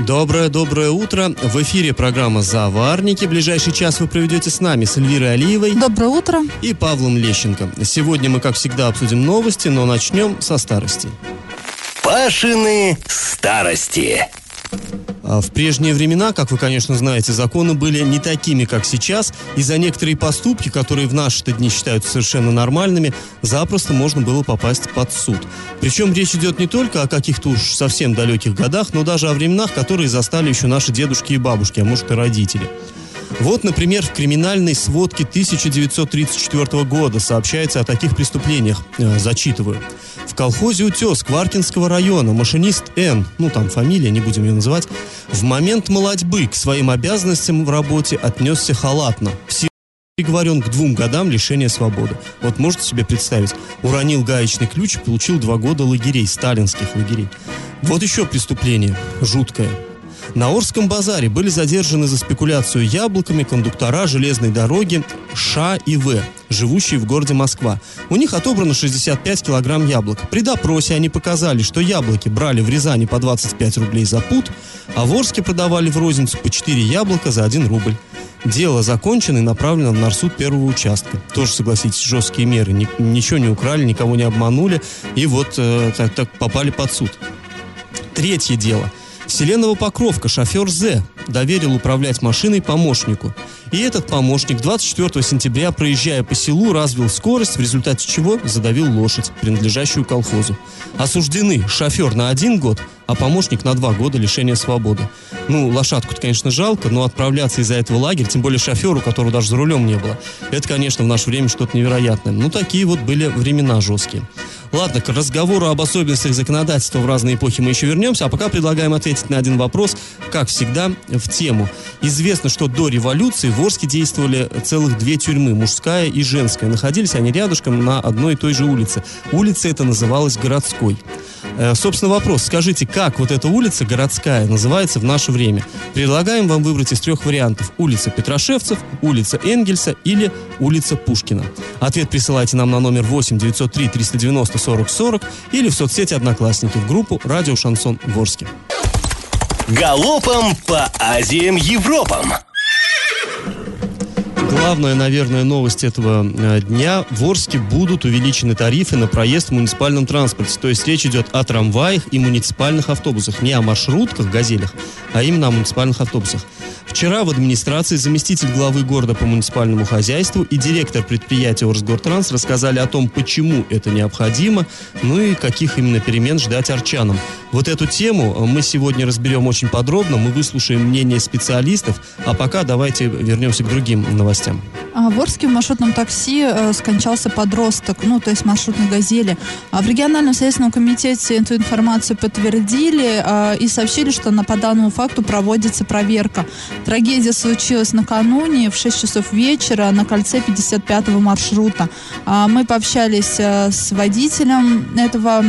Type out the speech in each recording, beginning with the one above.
Доброе-доброе утро. В эфире программа «Заварники». Ближайший час вы проведете с нами, с Эльвирой Алиевой. Доброе утро. И Павлом Лещенко. Сегодня мы, как всегда, обсудим новости, но начнем со старости. Пашины старости. А в прежние времена, как вы, конечно, знаете, законы были не такими, как сейчас, и за некоторые поступки, которые в наши дни считаются совершенно нормальными, запросто можно было попасть под суд. Причем речь идет не только о каких-то уж совсем далеких годах, но даже о временах, которые застали еще наши дедушки и бабушки, а может и родители. Вот, например, в криминальной сводке 1934 года сообщается о таких преступлениях. Э, зачитываю. В колхозе «Утес» Кваркинского района машинист Н, ну там фамилия, не будем ее называть, в момент молодьбы к своим обязанностям в работе отнесся халатно. В приговорен к двум годам лишения свободы. Вот можете себе представить, уронил гаечный ключ и получил два года лагерей, сталинских лагерей. Вот еще преступление, жуткое. На Орском базаре были задержаны за спекуляцию яблоками кондуктора железной дороги Ш и В, живущие в городе Москва. У них отобрано 65 килограмм яблок. При допросе они показали, что яблоки брали в Рязани по 25 рублей за пуд, а в Орске продавали в розницу по 4 яблока за 1 рубль. Дело закончено и направлено в нарсуд первого участка. Тоже, согласитесь, жесткие меры. Ни, ничего не украли, никого не обманули. И вот э, так, так попали под суд. Третье дело – Вселенного Покровка шофер З доверил управлять машиной помощнику. И этот помощник 24 сентября, проезжая по селу, развил скорость, в результате чего задавил лошадь, принадлежащую колхозу. Осуждены шофер на один год, а помощник на два года лишения свободы. Ну, лошадку-то, конечно, жалко, но отправляться из-за этого лагеря, тем более шоферу, которого даже за рулем не было, это, конечно, в наше время что-то невероятное. Ну, такие вот были времена жесткие. Ладно, к разговору об особенностях законодательства в разные эпохи мы еще вернемся, а пока предлагаем ответить на один вопрос, как всегда, в тему. Известно, что до революции в Орске действовали целых две тюрьмы, мужская и женская. Находились они рядышком на одной и той же улице. Улица эта называлась городской. Э, собственно, вопрос. Скажите, как вот эта улица городская называется в наше время? Предлагаем вам выбрать из трех вариантов. Улица Петрошевцев, улица Энгельса или улица Пушкина. Ответ присылайте нам на номер 8 903 390 40 40 или в соцсети Одноклассники в группу «Радио Шансон Ворске». Галопом по Азиям Европам! Главная, наверное, новость этого э, дня. В Орске будут увеличены тарифы на проезд в муниципальном транспорте. То есть речь идет о трамваях и муниципальных автобусах. Не о маршрутках, газелях, а именно о муниципальных автобусах. Вчера в администрации заместитель главы города по муниципальному хозяйству и директор предприятия Орсгортранс рассказали о том, почему это необходимо, ну и каких именно перемен ждать арчанам. Вот эту тему мы сегодня разберем очень подробно, мы выслушаем мнение специалистов, а пока давайте вернемся к другим новостям. А в Орске в маршрутном такси э, скончался подросток, ну, то есть маршрутной «Газели». А в региональном следственном комитете эту информацию подтвердили э, и сообщили, что на, по данному факту проводится проверка. Трагедия случилась накануне в 6 часов вечера на кольце 55-го маршрута. А мы пообщались э, с водителем этого,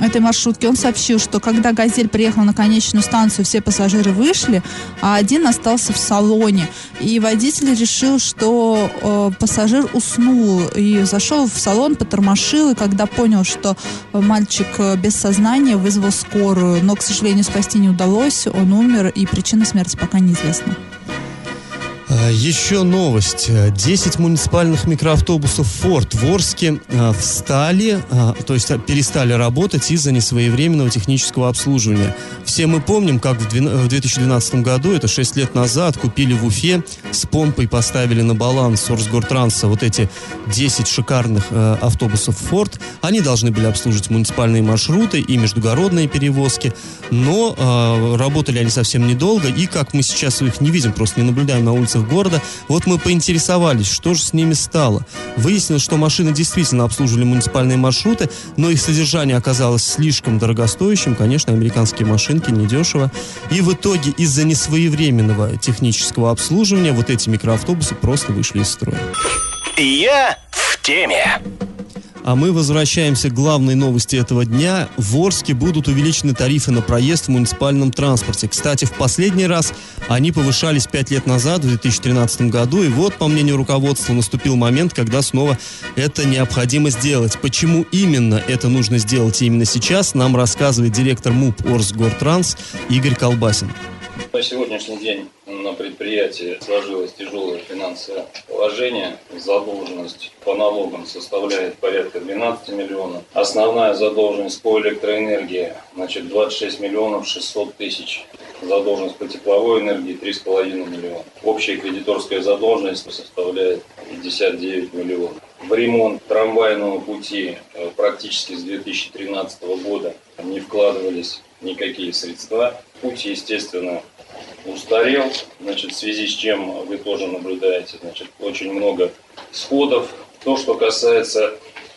этой маршрутки. Он сообщил, что когда «Газель» приехала на конечную станцию, все пассажиры вышли, а один остался в салоне. И водитель решил, что э, пассажир уснул и зашел в салон, потормошил, и когда понял, что мальчик э, без сознания, вызвал скорую, но, к сожалению, спасти не удалось, он умер, и причина смерти пока неизвестна. Э, еще новость. 10 муниципальных микроавтобусов «Форд» в Орске э, встали, э, то есть перестали работать из-за несвоевременного технического обслуживания. Все мы помним, как в 2012 году, это 6 лет назад, купили в Уфе, с помпой поставили на баланс Орсгортранса вот эти 10 шикарных автобусов «Форд». Они должны были обслуживать муниципальные маршруты и междугородные перевозки, но работали они совсем недолго, и как мы сейчас их не видим, просто не наблюдаем на улицах города. Вот мы поинтересовались, что же с ними стало. Выяснилось, что машины действительно обслуживали муниципальные маршруты, но их содержание оказалось слишком дорогостоящим. Конечно, американские машинки недешево. И в итоге из-за несвоевременного технического обслуживания вот эти микроавтобусы просто вышли из строя. Я в теме. А мы возвращаемся к главной новости этого дня. В Орске будут увеличены тарифы на проезд в муниципальном транспорте. Кстати, в последний раз они повышались пять лет назад, в 2013 году. И вот, по мнению руководства, наступил момент, когда снова это необходимо сделать. Почему именно это нужно сделать именно сейчас, нам рассказывает директор МУП Орсгортранс Игорь Колбасин. На сегодняшний день на предприятии сложилось тяжелое финансовое положение. Задолженность по налогам составляет порядка 12 миллионов. Основная задолженность по электроэнергии значит 26 миллионов 600 тысяч. Задолженность по тепловой энергии 3,5 миллиона. Общая кредиторская задолженность составляет 59 миллионов. В ремонт трамвайного пути э, практически с 2013 года не вкладывались никакие средства. Путь, естественно, устарел, значит, в связи с чем вы тоже наблюдаете, значит, очень много сходов. То, что касается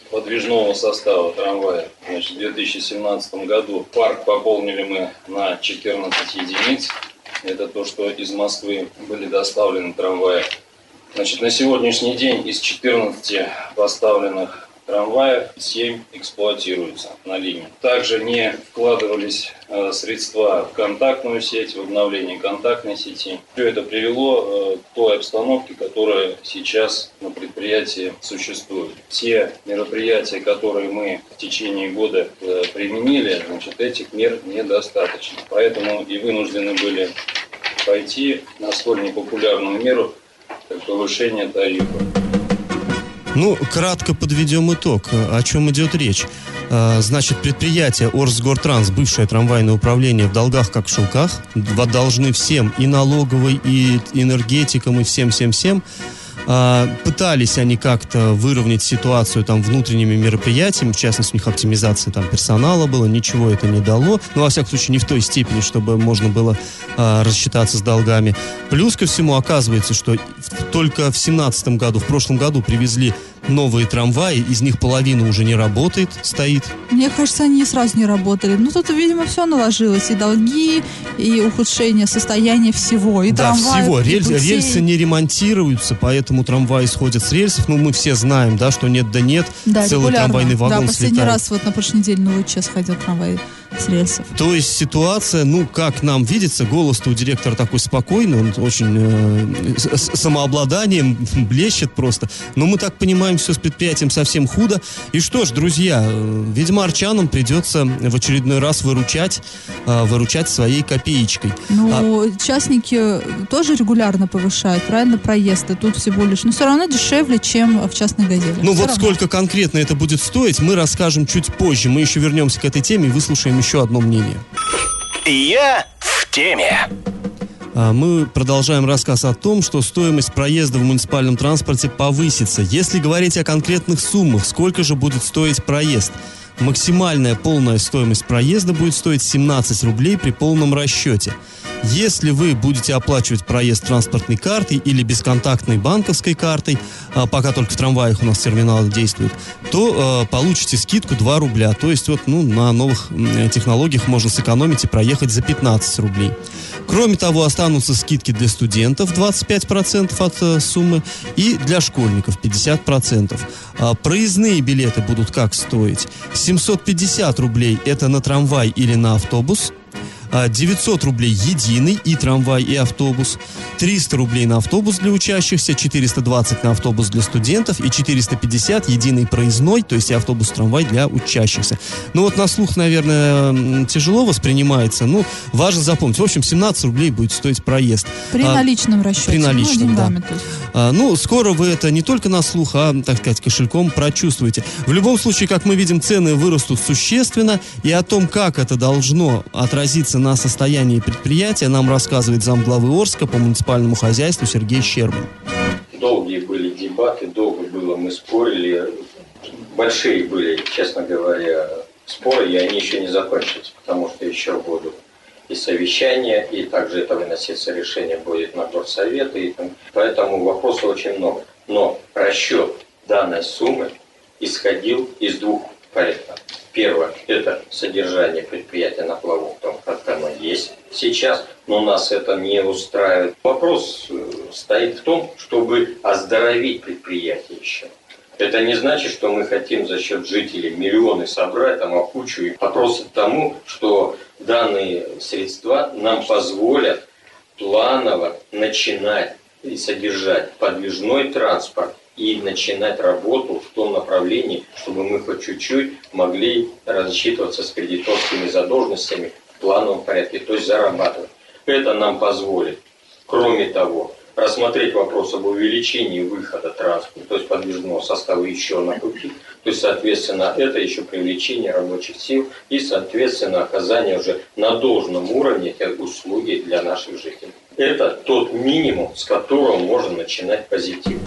подвижного состава трамвая, значит, в 2017 году парк пополнили мы на 14 единиц. Это то, что из Москвы были доставлены трамваи. Значит, на сегодняшний день из 14 поставленных трамваев 7 эксплуатируются на линии. Также не вкладывались э, средства в контактную сеть, в обновление контактной сети. Все это привело э, к той обстановке, которая сейчас на предприятии существует. Все мероприятия, которые мы в течение года э, применили, значит, этих мер недостаточно. Поэтому и вынуждены были пойти на столь непопулярную меру, как повышение тарифа. Ну, кратко подведем итог. О чем идет речь? А, значит, предприятие Орсгортранс, бывшее трамвайное управление, в долгах как в шелках, должны всем, и налоговой, и энергетикам, и всем-всем-всем. А, пытались они как-то выровнять ситуацию там внутренними мероприятиями, в частности, у них оптимизация там персонала была, ничего это не дало. Ну, во всяком случае, не в той степени, чтобы можно было а, рассчитаться с долгами. Плюс ко всему, оказывается, что только в 2017 году, в прошлом году привезли новые трамваи, из них половина уже не работает, стоит. Мне кажется, они сразу не работали. Ну, тут, видимо, все наложилось. И долги, и ухудшение состояния всего. И да, трамваи, всего. И Рельс, рельсы не ремонтируются, поэтому трамваи сходят с рельсов. Ну, мы все знаем, да, что нет да нет. Да, Целый регулярно. трамвайный вагон Да, последний слетает. раз вот на прошлой неделе на Луче сходил трамвай с рельсов. То есть ситуация, ну, как нам видится, голос-то у директора такой спокойный, он очень э, с, самообладанием блещет просто. Но мы так понимаем, все с предприятием совсем худо. И что ж, друзья, э, видимо, арчанам придется в очередной раз выручать, э, выручать своей копеечкой. Ну, частники тоже регулярно повышают, правильно, проезды. Тут всего лишь, но все равно дешевле, чем в частной газели. Ну Всё вот равно. сколько конкретно это будет стоить, мы расскажем чуть позже. Мы еще вернемся к этой теме и выслушаем еще одно мнение. Я в теме. А, Мы продолжаем рассказ о том, что стоимость проезда в муниципальном транспорте повысится. Если говорить о конкретных суммах, сколько же будет стоить проезд? Максимальная полная стоимость проезда будет стоить 17 рублей при полном расчете. Если вы будете оплачивать проезд транспортной картой или бесконтактной банковской картой, а, пока только в трамваях у нас терминалы действуют, то э, получите скидку 2 рубля. То есть вот ну, на новых технологиях можно сэкономить и проехать за 15 рублей. Кроме того, останутся скидки для студентов 25% от э, суммы и для школьников 50%. А, проездные билеты будут как стоить? 750 рублей это на трамвай или на автобус. А, 900 рублей единый и трамвай, и автобус. 300 рублей на автобус для учащихся, 420 на автобус для студентов и 450 единый проездной, то есть и автобус, трамвай для учащихся. Ну вот на слух, наверное, тяжело воспринимается. Ну, важно запомнить. В общем, 17 рублей будет стоить проезд. При А, наличном расчете. при наличном, ну, да. а, Ну, скоро вы это не только на слух, а, так сказать, кошельком прочувствуете. В любом случае, как мы видим, цены вырастут существенно, и о том, как это должно отразиться на состоянии предприятия, нам рассказывает замглавы Орска по муниципальному хозяйству Сергей Щербин. Долгие были дебаты, долго было, мы спорили. Большие были, честно говоря, споры, и они еще не закончатся, потому что еще будут и совещания, и также это выноситься решение будет на горсовет, и поэтому вопросов очень много. Но расчет данной суммы исходил из двух порядков. Первое – это содержание предприятия на плаву, в том, как оно есть сейчас, но нас это не устраивает. Вопрос э, стоит в том, чтобы оздоровить предприятие еще. Это не значит, что мы хотим за счет жителей миллионы собрать, там, а кучу. Вопрос к тому, что данные средства нам позволят планово начинать и содержать подвижной транспорт и начинать работу в том направлении, чтобы мы хоть чуть-чуть могли рассчитываться с кредиторскими задолженностями в плановом порядке, то есть зарабатывать. Это нам позволит, кроме того, рассмотреть вопрос об увеличении выхода транспорта, то есть подвижного состава еще на пути. То есть, соответственно, это еще привлечение рабочих сил и, соответственно, оказание уже на должном уровне услуги для наших жителей. Это тот минимум, с которого можно начинать позитив.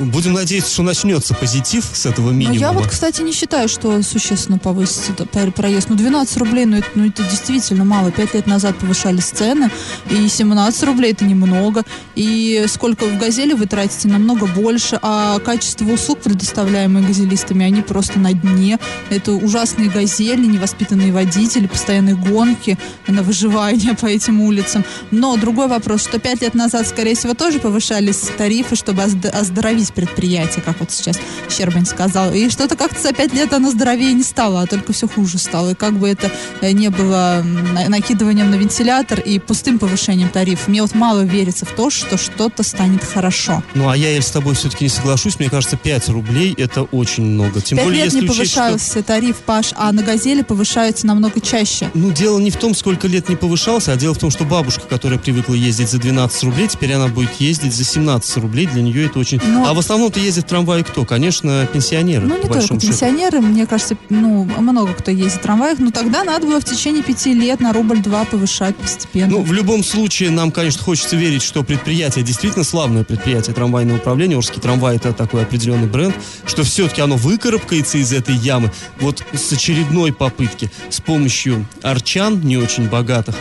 Будем надеяться, что начнется позитив с этого минимума. Ну, я вот, кстати, не считаю, что существенно повысится проезд. Ну, 12 рублей, ну это, ну, это действительно мало. Пять лет назад повышались цены, и 17 рублей это немного. И сколько в «Газели» вы тратите, намного больше. А качество услуг, предоставляемые газелистами, они просто на дне. Это ужасные «Газели», невоспитанные водители, постоянные гонки на выживание по этим улицам. Но другой вопрос, что пять лет назад, скорее всего, тоже повышались тарифы, чтобы оздоровить предприятие, как вот сейчас Щербань сказал. И что-то как-то за пять лет оно здоровее не стало, а только все хуже стало. И как бы это э, не было накидыванием на вентилятор и пустым повышением тарифов, мне вот мало верится в то, что что-то станет хорошо. Ну, а я, с тобой все-таки не соглашусь. Мне кажется, 5 рублей это очень много. Тем 5 более, лет не повышался что... тариф, Паш, а на «Газели» повышаются намного чаще. Ну, дело не в том, сколько лет не повышался, а дело в том, что бабушка, которая привыкла ездить за 12 рублей, теперь она будет ездить за 17 рублей. Для нее это очень... Но... А в основном-то ездит в трамвае кто? Конечно, пенсионеры. Ну, не только счету. пенсионеры, мне кажется, ну, много кто ездит в трамваях, но тогда надо было в течение пяти лет на рубль-два повышать постепенно. Ну, в любом случае, нам, конечно, хочется верить, что предприятие действительно славное предприятие трамвайного управления, Орский трамвай это такой определенный бренд, что все-таки оно выкарабкается из этой ямы вот с очередной попытки с помощью арчан не очень богатых.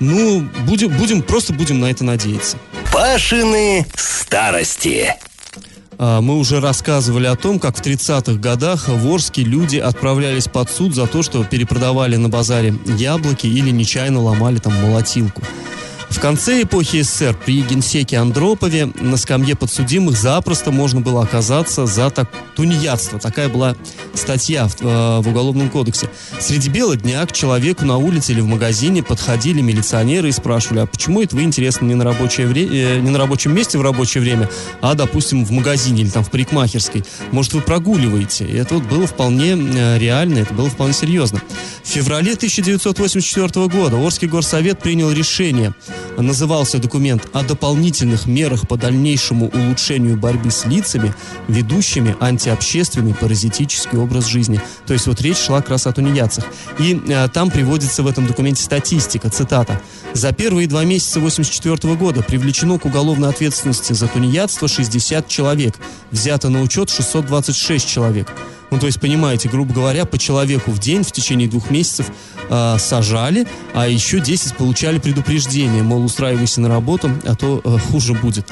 Ну, будем, будем, просто будем на это надеяться. Пашины старости. А, мы уже рассказывали о том, как в 30-х годах в Орске люди отправлялись под суд за то, что перепродавали на базаре яблоки или нечаянно ломали там молотилку. В конце эпохи СССР при генсеке Андропове на скамье подсудимых запросто можно было оказаться за так, тунеядство. Такая была статья в, э, в Уголовном кодексе. Среди бела дня к человеку на улице или в магазине подходили милиционеры и спрашивали, а почему это вы, интересно, не на, рабочее вре- э, не на рабочем месте в рабочее время, а, допустим, в магазине или там в парикмахерской? Может, вы прогуливаете? И это вот было вполне э, реально, это было вполне серьезно. В феврале 1984 года Орский горсовет принял решение – назывался документ о дополнительных мерах по дальнейшему улучшению борьбы с лицами, ведущими антиобщественный паразитический образ жизни. То есть вот речь шла как раз о тунеядцах. И э, там приводится в этом документе статистика, цитата. За первые два месяца 1984 года привлечено к уголовной ответственности за тунеядство 60 человек, взято на учет 626 человек. Ну, то есть, понимаете, грубо говоря, по человеку в день в течение двух месяцев э, сажали, а еще 10 получали предупреждение, мол, устраивайся на работу, а то э, хуже будет.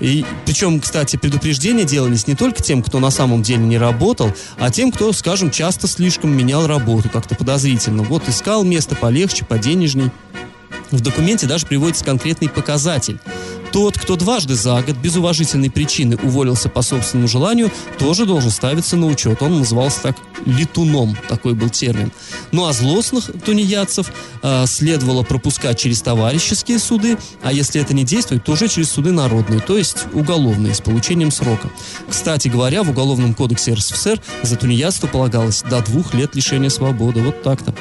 И, причем, кстати, предупреждения делались не только тем, кто на самом деле не работал, а тем, кто, скажем, часто слишком менял работу, как-то подозрительно. Вот искал место полегче, поденежней. В документе даже приводится конкретный показатель. Тот, кто дважды за год без уважительной причины уволился по собственному желанию, тоже должен ставиться на учет. Он назывался так летуном, такой был термин. Ну а злостных тунеядцев э, следовало пропускать через товарищеские суды, а если это не действует, то уже через суды народные, то есть уголовные, с получением срока. Кстати говоря, в Уголовном кодексе РСФСР за тунеядство полагалось до двух лет лишения свободы. Вот так-то.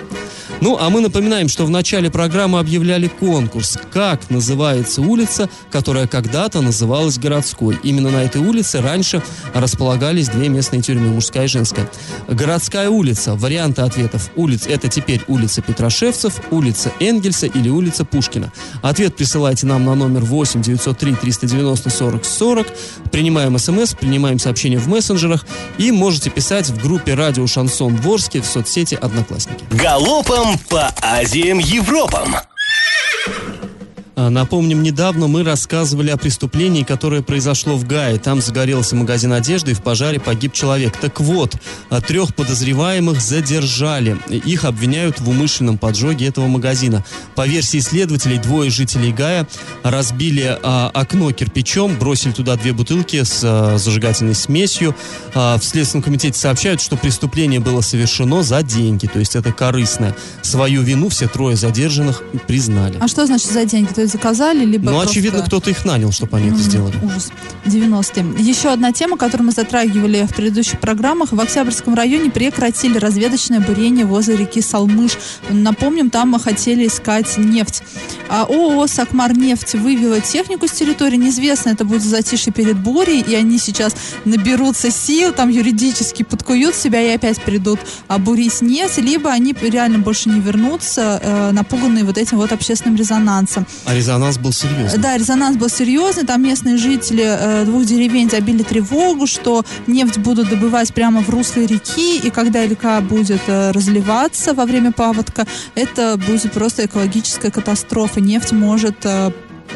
Ну, а мы напоминаем, что в начале программы объявляли конкурс «Как называется улица, которая когда-то называлась городской». Именно на этой улице раньше располагались две местные тюрьмы, мужская и женская. Городская улица. Варианты ответов улиц – это теперь улица Петрошевцев, улица Энгельса или улица Пушкина. Ответ присылайте нам на номер 8 903 390 40 40. Принимаем смс, принимаем сообщения в мессенджерах и можете писать в группе «Радио Шансон Ворске» в соцсети «Одноклассники». Галопом по Азиям Европам. А, Напомним, недавно мы рассказывали о преступлении, которое произошло в Гае. Там загорелся магазин одежды и в пожаре погиб человек. Так вот, а, трех подозреваемых задержали. Их обвиняют в умышленном поджоге этого магазина. По версии следователей, двое жителей Гая разбили а, окно кирпичом, бросили туда две бутылки с а, зажигательной смесью. А, в Следственном комитете сообщают, что преступление было совершено за деньги, то есть это корыстное. Свою вину все трое задержанных признали. А что значит за деньги? То есть заказали, либо Ну, просто- очевидно, кто-то их нанял, чтобы они это сделали. Ужас. 90-е. Еще одна тема, которую мы затрагивали в предыдущих программах. В Октябрьском районе прекратили разведочное бурение возле реки Салмыш. Напомним, там мы хотели искать нефть. А ООО «Сакмар нефть» вывела технику с территории. Неизвестно, это будет затишье перед бурей, и они сейчас наберутся сил, там юридически подкуют себя и опять придут а, бурить нефть, либо они реально больше не вернутся, э, напуганные вот этим вот общественным резонансом. А резонанс был серьезный. Да, резонанс был серьезный. Там местные жители э, двух деревень забили тревогу, что нефть будут добывать прямо в русле реки, и когда река будет э, разливаться во время паводка, это будет просто экологическая катастрофа. Нефть может э,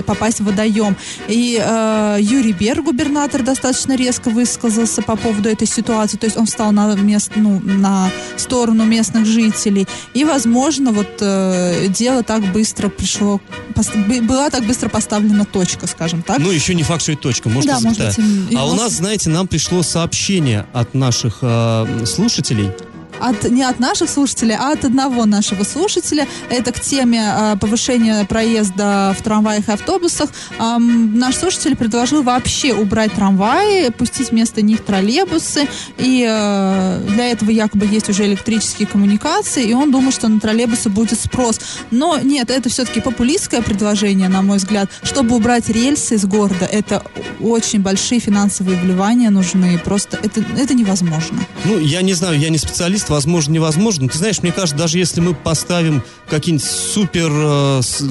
попасть в водоем. И э, Юрий Бер, губернатор, достаточно резко высказался по поводу этой ситуации. То есть он встал на, мест, ну, на сторону местных жителей. И, возможно, вот э, дело так быстро пришло, пос- бы- была так быстро поставлена точка, скажем так. Ну, еще не факт, что это точка, может, Да, может быть, и А у нас, знаете, нам пришло сообщение от наших э, слушателей. От, не от наших слушателей, а от одного нашего слушателя. Это к теме э, повышения проезда в трамваях и автобусах. Ам, наш слушатель предложил вообще убрать трамваи, пустить вместо них троллейбусы. И э, для этого якобы есть уже электрические коммуникации, и он думает, что на троллейбусы будет спрос. Но нет, это все-таки популистское предложение, на мой взгляд. Чтобы убрать рельсы из города, это очень большие финансовые вливания нужны. Просто это, это невозможно. Ну, я не знаю, я не специалист, возможно, невозможно. Ты знаешь, мне кажется, даже если мы поставим какие-нибудь супер э, с-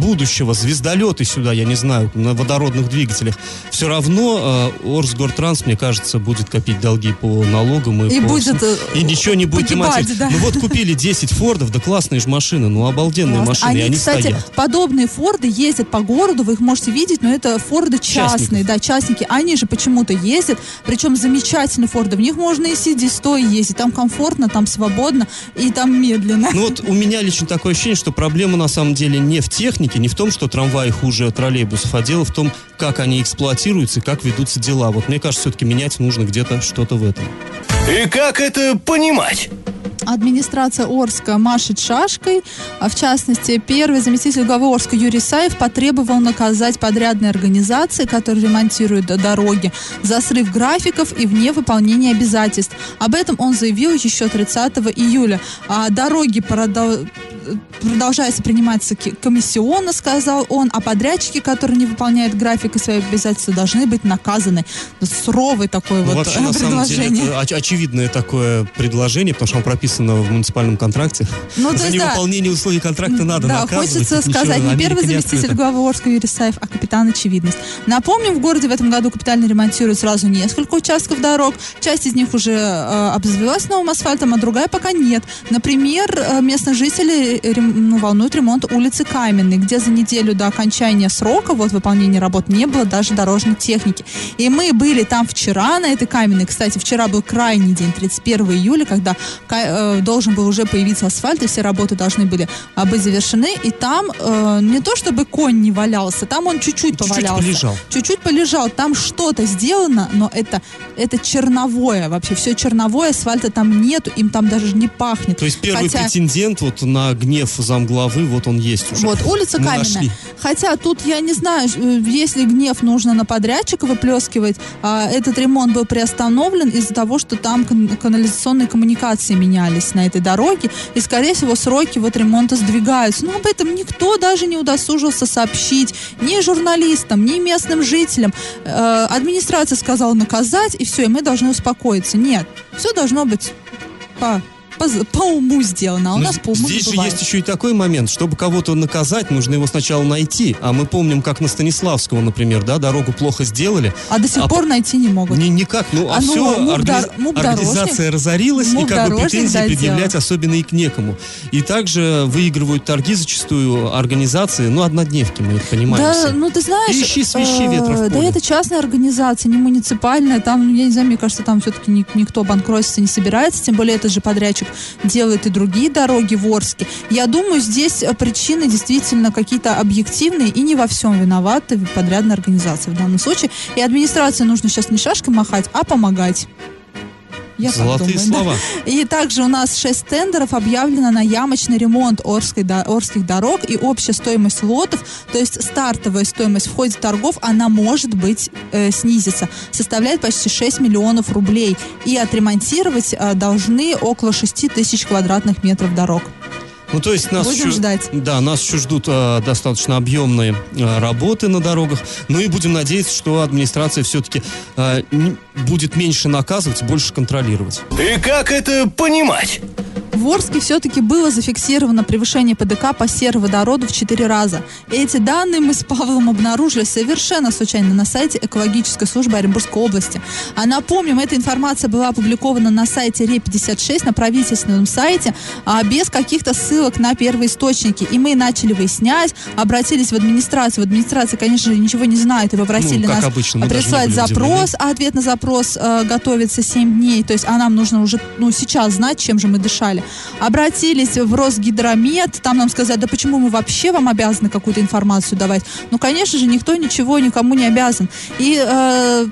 будущего звездолеты сюда, я не знаю, на водородных двигателях, все равно э, Орсгортранс, мне кажется, будет копить долги по налогам и, И по будет, э, и ничего не будет погибать, ремонтировать. да. Ну вот купили 10 Фордов, да классные же машины, ну обалденные Классно. машины, и они кстати, стоят. подобные Форды ездят по городу, вы их можете видеть, но это Форды частные, Частников. да, частники. Они же почему-то ездят, причем замечательные Форды. В них можно и сидеть, стоя ездить. Там комфортно, там свободно и там медленно. Ну вот у меня лично такое ощущение, что проблема на самом деле не в технике, не в том, что трамваи хуже троллейбусов, а дело в том, как они эксплуатируются и как ведутся дела. Вот мне кажется, все-таки менять нужно где-то что-то в этом. И как это понимать? Администрация Орска машет шашкой. А в частности, первый заместитель главы Орска Юрий Саев потребовал наказать подрядные организации, которые ремонтируют дороги, за срыв графиков и вне выполнения обязательств. Об этом он заявил еще 30 июля. А дороги продал- продолжается приниматься комиссионно, сказал он, а подрядчики, которые не выполняют график и свои обязательства, должны быть наказаны. Суровый такой Ну, вот вообще, на самом деле, предложение. очевидное такое предложение, потому что оно прописано в муниципальном контракте. Ну, За есть, да. невыполнение условий контракта надо Да, наказывать. хочется Тут ничего, сказать, не первый заместитель открыта. главы Орска Юрий Саев, а капитан очевидность. Напомним, в городе в этом году капитально ремонтируют сразу несколько участков дорог. Часть из них уже э, обзавелась новым асфальтом, а другая пока нет. Например, э, местных жителей э, ну, волнует ремонт улицы Каменной, где за неделю до окончания срока вот выполнения работ не было даже дорожной техники. И мы были там вчера на этой Каменной. Кстати, вчера был крайний день, 31 июля, когда э, должен был уже появиться асфальт, и все работы должны были а, быть завершены. И там э, не то чтобы конь не валялся, там он чуть-чуть Чуть-чуть повалялся. полежал. Чуть-чуть полежал. Там что-то сделано, но это, это черновое вообще. Все черновое, асфальта там нету, им там даже не пахнет. То есть первый Хотя- претендент вот на гнев замглавы, вот он есть уже. Вот, улица Мы Каменная. нашли. Хотя тут, я не знаю, э, если гнев нужно на подрядчика выплескивать, а, этот ремонт был приостановлен из-за того, что там кан- канализационные коммуникации менялись на этой дороге, и, скорее всего, сроки вот ремонта сдвигаются. Но об этом никто даже не удосужился сообщить ни журналистам, ни местным жителям. Э, Администрация сказала наказать, и все, и мы должны успокоиться. Нет, все должно быть по по, по уму сделано, а у Ну, нас по уму Здесь же бывает. есть еще и такой момент, чтобы кого-то наказать, нужно его сначала найти. А мы помним, как на Станиславского, например, да, дорогу плохо сделали. А до сих а пор найти не могут. Ни, никак. Ну, а, А ну, все, муп дор- муп организация дорожник- разорилась, и как бы претензии предъявлять особенно и к некому. И также выигрывают торги зачастую организации, ну, однодневки, мы их понимаем Да, все. ну ты знаешь, Ищи свищи ветра в э, да поле. это частная организация, не муниципальная, там, я не знаю, мне кажется, там все-таки никто банкротиться не собирается, тем более этот же подрядчик делает и другие дороги в Орске. Я думаю, здесь э, причины действительно какие-то объективные и не во всем виноваты подрядная организация в данном случае. И администрации нужно сейчас не шашкой махать, а помогать. Я так Золотые думаю, да. слова. И также у нас 6 тендеров объявлено на ямочный ремонт Орской, до- Орских дорог и общая стоимость лотов, то есть стартовая стоимость в ходе торгов, она может быть э, снизится, составляет почти 6 миллионов рублей. И отремонтировать э, должны около 6 тысяч квадратных метров дорог. Ну, то есть нас Будем еще, ждать. Да, нас еще ждут э, достаточно объемные э, работы на дорогах. Ну и будем надеяться, что администрация все-таки будет меньше наказывать, больше контролировать. И как это понимать? В Орске все-таки было зафиксировано превышение ПДК по сероводороду в 4 раза. Эти данные мы с Павлом обнаружили совершенно случайно на сайте экологической службы Оренбургской области. А напомним, эта информация была опубликована на сайте РЕ-56, на правительственном сайте, а без каких-то ссылок на первоисточники. И мы начали выяснять, обратились в администрацию. В администрации, конечно же, ничего не знает, и попросили Ну, нас обычно, прислать запрос, а ответ на запрос э, готовится 7 дней. То есть, а нам нужно уже ну, сейчас знать, чем же мы дышали. Обратились в Росгидромет, там нам сказали, да почему мы вообще вам обязаны какую-то информацию давать? Ну, конечно же, никто ничего никому не обязан. И э,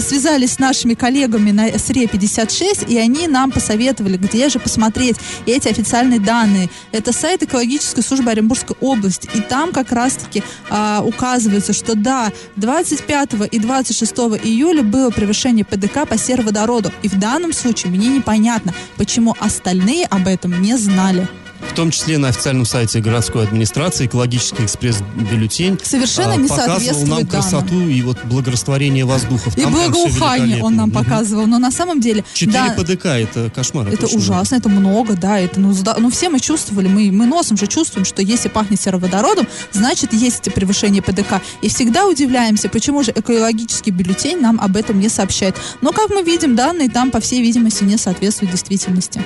связались с нашими коллегами на СРЕ-56, и они нам посоветовали, где же посмотреть эти официальные данные. Это сайт экологической службы Оренбургской области. И там как раз-таки а, указывается, что да, 25 и 26 июля было превышение ПДК по сероводороду. И в данном случае мне непонятно, почему остальные об этом не знали. В том числе на официальном сайте городской администрации экологический экспресс-бюллетень Совершенно а, не показывал нам соответствует красоту данным. и вот благорастворение воздухов. И Там благоухание он нам показывал. Но на самом деле... 4 да, ПДК это кошмар. Это ужасно, это много, да, это, ну, ну, все мы чувствовали, мы, мы носом же чувствуем, что если пахнет сероводородом, значит, есть превышение ПДК. И всегда удивляемся, почему же экологический бюллетень нам об этом не сообщает. Но, как мы видим, данные там, по всей видимости, не соответствуют действительности.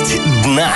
Новость дна.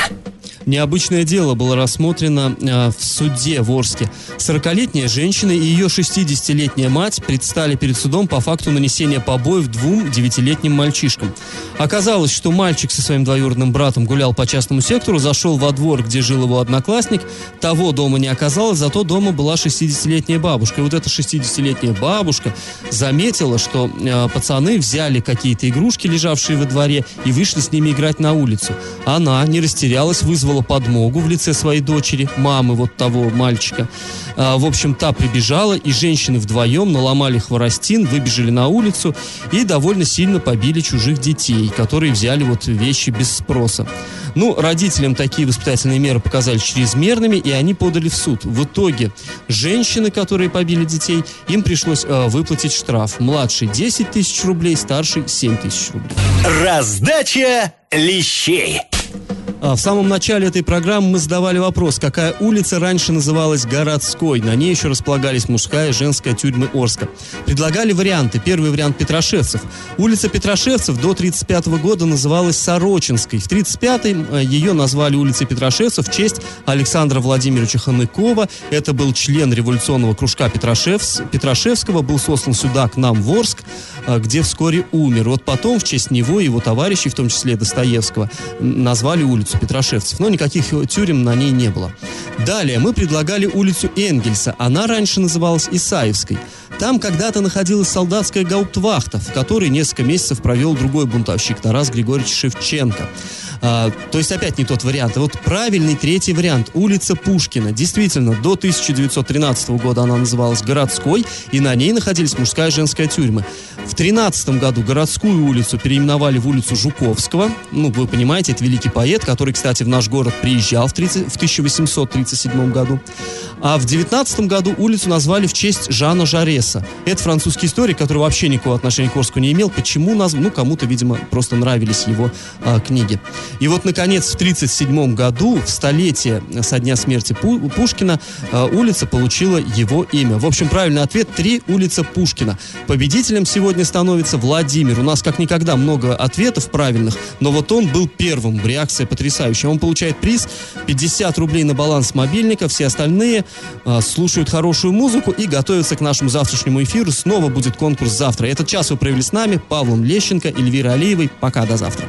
Необычное дело было рассмотрено э, в суде в Орске. 40-летняя женщина и ее 60-летняя мать предстали перед судом по факту нанесения побоев двум 9-летним мальчишкам. Оказалось, что мальчик со своим двоюродным братом гулял по частному сектору, зашел во двор, где жил его одноклассник. Того дома не оказалось, зато дома была 60-летняя бабушка. И вот эта 60-летняя бабушка заметила, что э, пацаны взяли какие-то игрушки, лежавшие во дворе, и вышли с ними играть на улицу. Она не растерялась, вызвала подмогу в лице своей дочери, мамы вот того мальчика. А, в общем, та прибежала, и женщины вдвоем наломали хворостин, выбежали на улицу и довольно сильно побили чужих детей, которые взяли вот вещи без спроса. Ну, родителям такие воспитательные меры показались чрезмерными, и они подали в суд. В итоге женщины, которые побили детей, им пришлось э, выплатить штраф. Младший 10 тысяч рублей, старший 7 тысяч рублей. Раздача лещей. А, В самом начале этой программы мы задавали вопрос, какая улица раньше называлась городской. На ней еще располагались мужская и женская тюрьмы Орска. Предлагали варианты. Первый вариант Петрошевцев. Улица Петрошевцев до 1935 года называлась Сорочинской. В 1935 ее назвали улицей Петрошевцев в честь Александра Владимировича Ханыкова. Это был член революционного кружка Петрошевс, Петрошевского, был сослан сюда, к нам в Орск, а, где вскоре умер. Вот потом в честь него и его товарищей, в том числе Достоевского, назвали улицу Петрошевцев. Но никаких тюрем на ней не было. Далее мы предлагали улицу Энгельса. Она раньше называлась Исаевской. Там когда-то находилась солдатская гауптвахта, в которой несколько месяцев провел другой бунтовщик Тарас Григорьевич Шевченко. А, то есть опять не тот вариант. вот правильный третий вариант. Улица Пушкина. Действительно, до 1913 года она называлась городской, и на ней находились мужская и женская тюрьмы. В 13 году городскую улицу переименовали в улицу Жуковского. Ну, вы понимаете, это великий поэт, который, кстати, в наш город приезжал в, 30, в 1837 году. А в 19 году улицу назвали в честь Жана Жареса. Это французский историк, который вообще никакого отношения к Орску не имел. Почему назван? Ну, кому-то, видимо, просто нравились его а, книги. И вот, наконец, в 1937 году, в столетие со дня смерти Пушкина, а, улица получила его имя. В общем, правильный ответ – три улица Пушкина. Победителем сегодня становится Владимир. У нас как никогда много ответов правильных, но вот он был первым. Реакция потрясающая. Он получает приз 50 рублей на баланс мобильника. Все остальные э, слушают хорошую музыку и готовятся к нашему завтрашнему эфиру. Снова будет конкурс завтра. Этот час вы провели с нами, Павлом Лещенко, Эльвирой Алиевой. Пока, до завтра.